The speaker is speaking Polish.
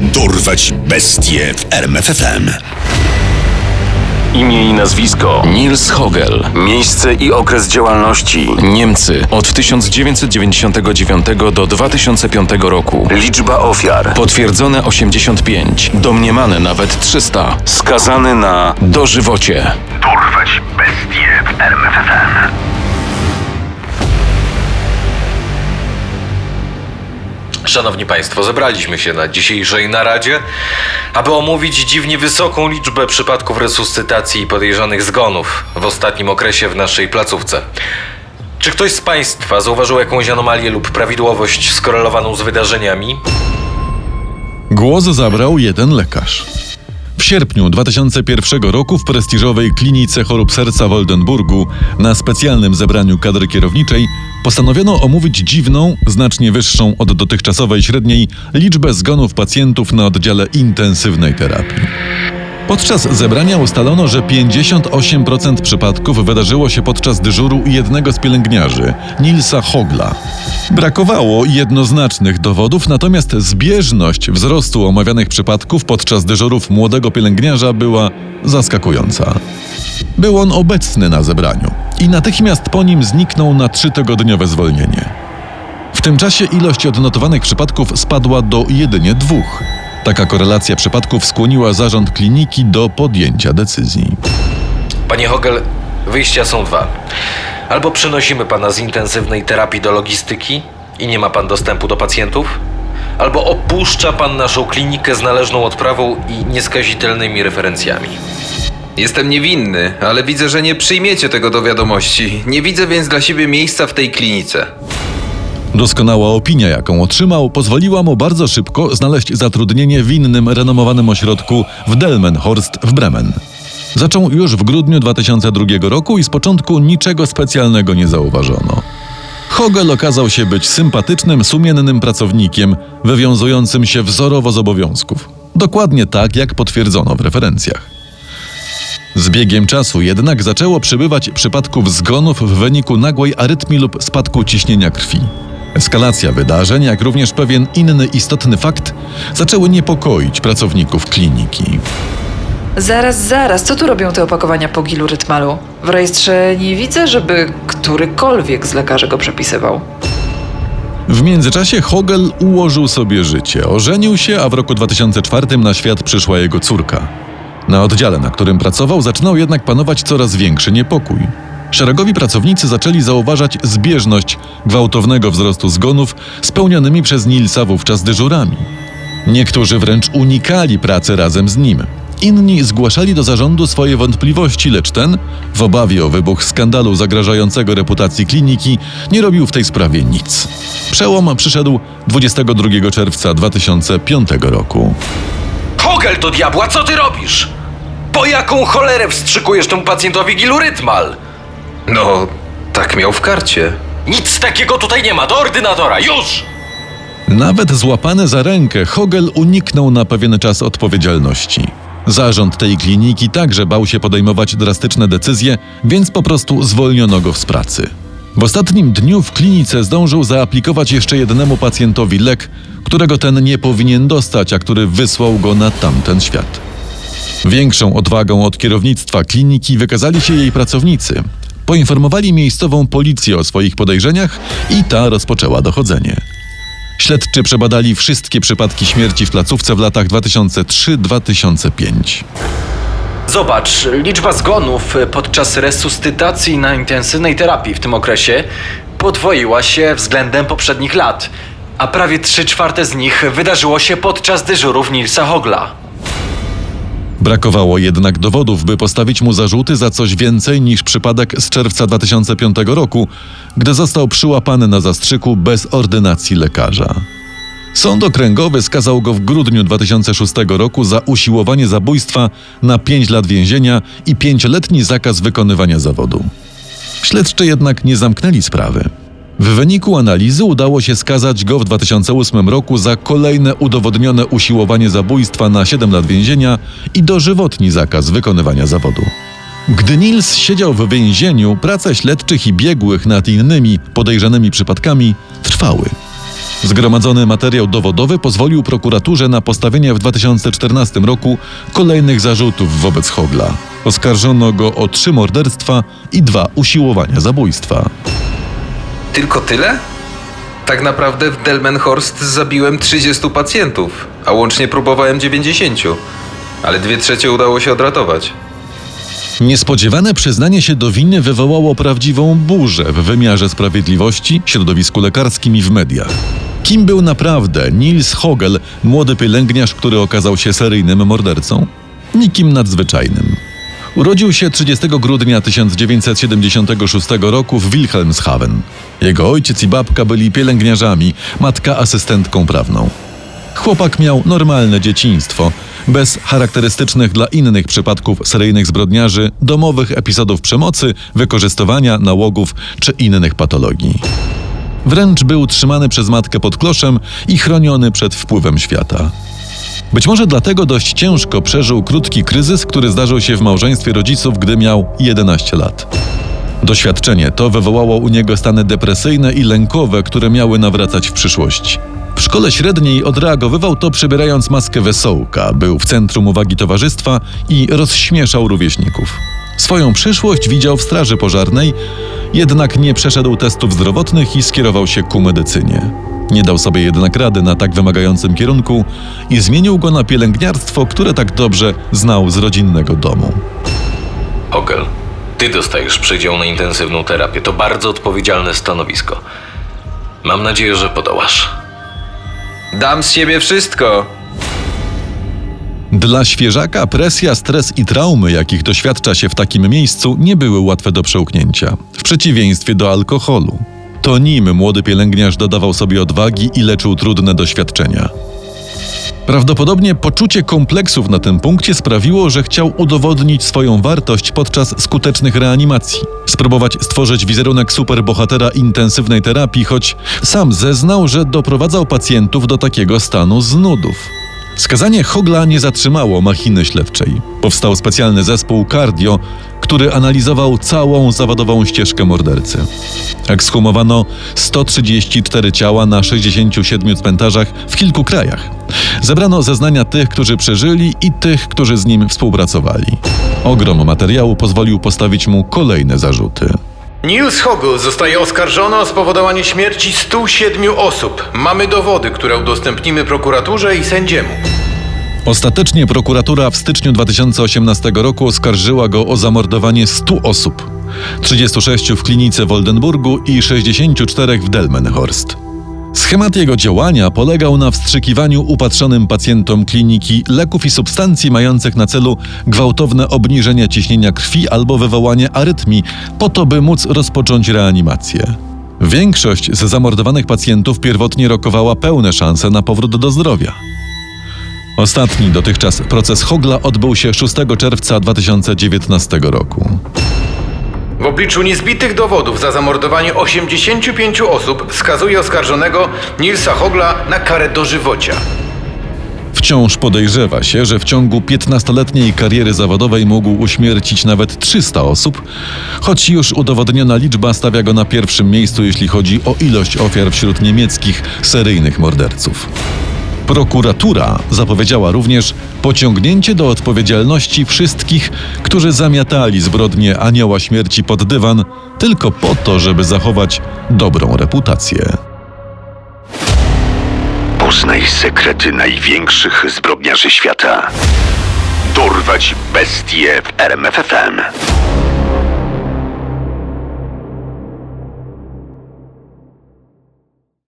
Dorwać bestie w RMFFM. Imię i nazwisko Nils Hogel. Miejsce i okres działalności Niemcy od 1999 do 2005 roku. Liczba ofiar Potwierdzone 85, domniemane nawet 300. Skazany na Dożywocie. Dorwać bestie w RMFFM. Szanowni Państwo, zebraliśmy się na dzisiejszej naradzie, aby omówić dziwnie wysoką liczbę przypadków resuscytacji i podejrzanych zgonów w ostatnim okresie w naszej placówce. Czy ktoś z Państwa zauważył jakąś anomalię lub prawidłowość skorelowaną z wydarzeniami? Głos zabrał jeden lekarz. W sierpniu 2001 roku w prestiżowej klinice chorób serca w Oldenburgu na specjalnym zebraniu kadry kierowniczej postanowiono omówić dziwną, znacznie wyższą od dotychczasowej średniej liczbę zgonów pacjentów na oddziale intensywnej terapii. Podczas zebrania ustalono, że 58% przypadków wydarzyło się podczas dyżuru jednego z pielęgniarzy, Nilsa Hogla. Brakowało jednoznacznych dowodów, natomiast zbieżność wzrostu omawianych przypadków podczas dyżurów młodego pielęgniarza była zaskakująca. Był on obecny na zebraniu i natychmiast po nim zniknął na trzytygodniowe zwolnienie. W tym czasie ilość odnotowanych przypadków spadła do jedynie dwóch. Taka korelacja przypadków skłoniła zarząd kliniki do podjęcia decyzji. Panie Hogel, wyjścia są dwa. Albo przenosimy Pana z intensywnej terapii do logistyki i nie ma Pan dostępu do pacjentów, albo opuszcza Pan naszą klinikę z należną odprawą i nieskazitelnymi referencjami. Jestem niewinny, ale widzę, że nie przyjmiecie tego do wiadomości. Nie widzę więc dla siebie miejsca w tej klinice. Doskonała opinia, jaką otrzymał, pozwoliła mu bardzo szybko znaleźć zatrudnienie w innym renomowanym ośrodku w Delmenhorst w Bremen. Zaczął już w grudniu 2002 roku i z początku niczego specjalnego nie zauważono. Hogel okazał się być sympatycznym, sumiennym pracownikiem, wywiązującym się wzorowo z obowiązków. Dokładnie tak, jak potwierdzono w referencjach. Z biegiem czasu jednak zaczęło przybywać przypadków zgonów w wyniku nagłej arytmii lub spadku ciśnienia krwi. Eskalacja wydarzeń, jak również pewien inny istotny fakt, zaczęły niepokoić pracowników kliniki. Zaraz, zaraz, co tu robią te opakowania po gilu rytmalu? W rejestrze nie widzę, żeby którykolwiek z lekarzy go przepisywał. W międzyczasie Hogel ułożył sobie życie. Ożenił się, a w roku 2004 na świat przyszła jego córka. Na oddziale, na którym pracował, zaczynał jednak panować coraz większy niepokój. Szeregowi pracownicy zaczęli zauważać zbieżność gwałtownego wzrostu zgonów z pełnionymi przez Nilsa wówczas dyżurami. Niektórzy wręcz unikali pracy razem z nim. Inni zgłaszali do zarządu swoje wątpliwości, lecz ten, w obawie o wybuch skandalu zagrażającego reputacji kliniki, nie robił w tej sprawie nic. Przełom przyszedł 22 czerwca 2005 roku. Hogel do diabła, co ty robisz? Po jaką cholerę wstrzykujesz temu pacjentowi gilurytmal? No, tak miał w karcie. Nic takiego tutaj nie ma, do ordynatora, już! Nawet złapany za rękę, Hogel uniknął na pewien czas odpowiedzialności. Zarząd tej kliniki także bał się podejmować drastyczne decyzje, więc po prostu zwolniono go z pracy. W ostatnim dniu w klinice zdążył zaaplikować jeszcze jednemu pacjentowi lek, którego ten nie powinien dostać, a który wysłał go na tamten świat. Większą odwagą od kierownictwa kliniki wykazali się jej pracownicy. Poinformowali miejscową policję o swoich podejrzeniach i ta rozpoczęła dochodzenie. Śledczy przebadali wszystkie przypadki śmierci w placówce w latach 2003-2005. Zobacz, liczba zgonów podczas resuscytacji na intensywnej terapii w tym okresie podwoiła się względem poprzednich lat, a prawie 3 czwarte z nich wydarzyło się podczas dyżurów Nilsa Hogla. Brakowało jednak dowodów, by postawić mu zarzuty za coś więcej niż przypadek z czerwca 2005 roku, gdy został przyłapany na zastrzyku bez ordynacji lekarza. Sąd okręgowy skazał go w grudniu 2006 roku za usiłowanie zabójstwa na 5 lat więzienia i pięcioletni zakaz wykonywania zawodu. Śledczy jednak nie zamknęli sprawy. W wyniku analizy udało się skazać go w 2008 roku za kolejne udowodnione usiłowanie zabójstwa na 7 lat więzienia i dożywotni zakaz wykonywania zawodu. Gdy Nils siedział w więzieniu, prace śledczych i biegłych nad innymi podejrzanymi przypadkami trwały. Zgromadzony materiał dowodowy pozwolił prokuraturze na postawienie w 2014 roku kolejnych zarzutów wobec Hogla. Oskarżono go o trzy morderstwa i dwa usiłowania zabójstwa. Tylko tyle? Tak naprawdę w Delmenhorst zabiłem 30 pacjentów, a łącznie próbowałem 90. Ale dwie trzecie udało się odratować. Niespodziewane przyznanie się do winy wywołało prawdziwą burzę w wymiarze sprawiedliwości, środowisku lekarskim i w mediach. Kim był naprawdę Nils Hogel, młody pielęgniarz, który okazał się seryjnym mordercą? Nikim nadzwyczajnym. Urodził się 30 grudnia 1976 roku w Wilhelmshaven. Jego ojciec i babka byli pielęgniarzami, matka asystentką prawną. Chłopak miał normalne dzieciństwo, bez charakterystycznych dla innych przypadków seryjnych zbrodniarzy, domowych epizodów przemocy, wykorzystywania, nałogów czy innych patologii. Wręcz był trzymany przez matkę pod kloszem i chroniony przed wpływem świata. Być może dlatego dość ciężko przeżył krótki kryzys, który zdarzył się w małżeństwie rodziców, gdy miał 11 lat. Doświadczenie to wywołało u niego stany depresyjne i lękowe, które miały nawracać w przyszłości. W szkole średniej odreagowywał to przybierając maskę wesołka, był w centrum uwagi towarzystwa i rozśmieszał rówieśników. Swoją przyszłość widział w straży pożarnej, jednak nie przeszedł testów zdrowotnych i skierował się ku medycynie. Nie dał sobie jednak rady na tak wymagającym kierunku i zmienił go na pielęgniarstwo, które tak dobrze znał z rodzinnego domu. Hogel, ty dostajesz przydział na intensywną terapię. To bardzo odpowiedzialne stanowisko. Mam nadzieję, że podołasz. Dam z siebie wszystko. Dla świeżaka presja, stres i traumy, jakich doświadcza się w takim miejscu, nie były łatwe do przełknięcia, w przeciwieństwie do alkoholu. To nim młody pielęgniarz dodawał sobie odwagi i leczył trudne doświadczenia. Prawdopodobnie poczucie kompleksów na tym punkcie sprawiło, że chciał udowodnić swoją wartość podczas skutecznych reanimacji. Spróbować stworzyć wizerunek superbohatera intensywnej terapii, choć sam zeznał, że doprowadzał pacjentów do takiego stanu z nudów. Skazanie Hogla nie zatrzymało machiny śledczej. Powstał specjalny zespół cardio, który analizował całą zawodową ścieżkę mordercy. Ekshumowano 134 ciała na 67 cmentarzach w kilku krajach. Zebrano zeznania tych, którzy przeżyli i tych, którzy z nim współpracowali. Ogrom materiału pozwolił postawić mu kolejne zarzuty. Niels Hogel zostaje oskarżony o spowodowanie śmierci 107 osób. Mamy dowody, które udostępnimy prokuraturze i sędziemu. Ostatecznie prokuratura w styczniu 2018 roku oskarżyła go o zamordowanie 100 osób. 36 w klinice w Oldenburgu i 64 w Delmenhorst. Schemat jego działania polegał na wstrzykiwaniu upatrzonym pacjentom kliniki leków i substancji mających na celu gwałtowne obniżenie ciśnienia krwi albo wywołanie arytmii, po to by móc rozpocząć reanimację. Większość z zamordowanych pacjentów pierwotnie rokowała pełne szanse na powrót do zdrowia. Ostatni dotychczas proces Hogla odbył się 6 czerwca 2019 roku. W obliczu niezbitych dowodów za zamordowanie 85 osób wskazuje oskarżonego Nilsa Hogla na karę dożywocia. Wciąż podejrzewa się, że w ciągu 15-letniej kariery zawodowej mógł uśmiercić nawet 300 osób, choć już udowodniona liczba stawia go na pierwszym miejscu, jeśli chodzi o ilość ofiar wśród niemieckich seryjnych morderców. Prokuratura zapowiedziała również pociągnięcie do odpowiedzialności wszystkich, którzy zamiatali zbrodnie Anioła Śmierci pod dywan tylko po to, żeby zachować dobrą reputację. Poznaj sekrety największych zbrodniarzy świata. Dorwać bestie w RMFFM.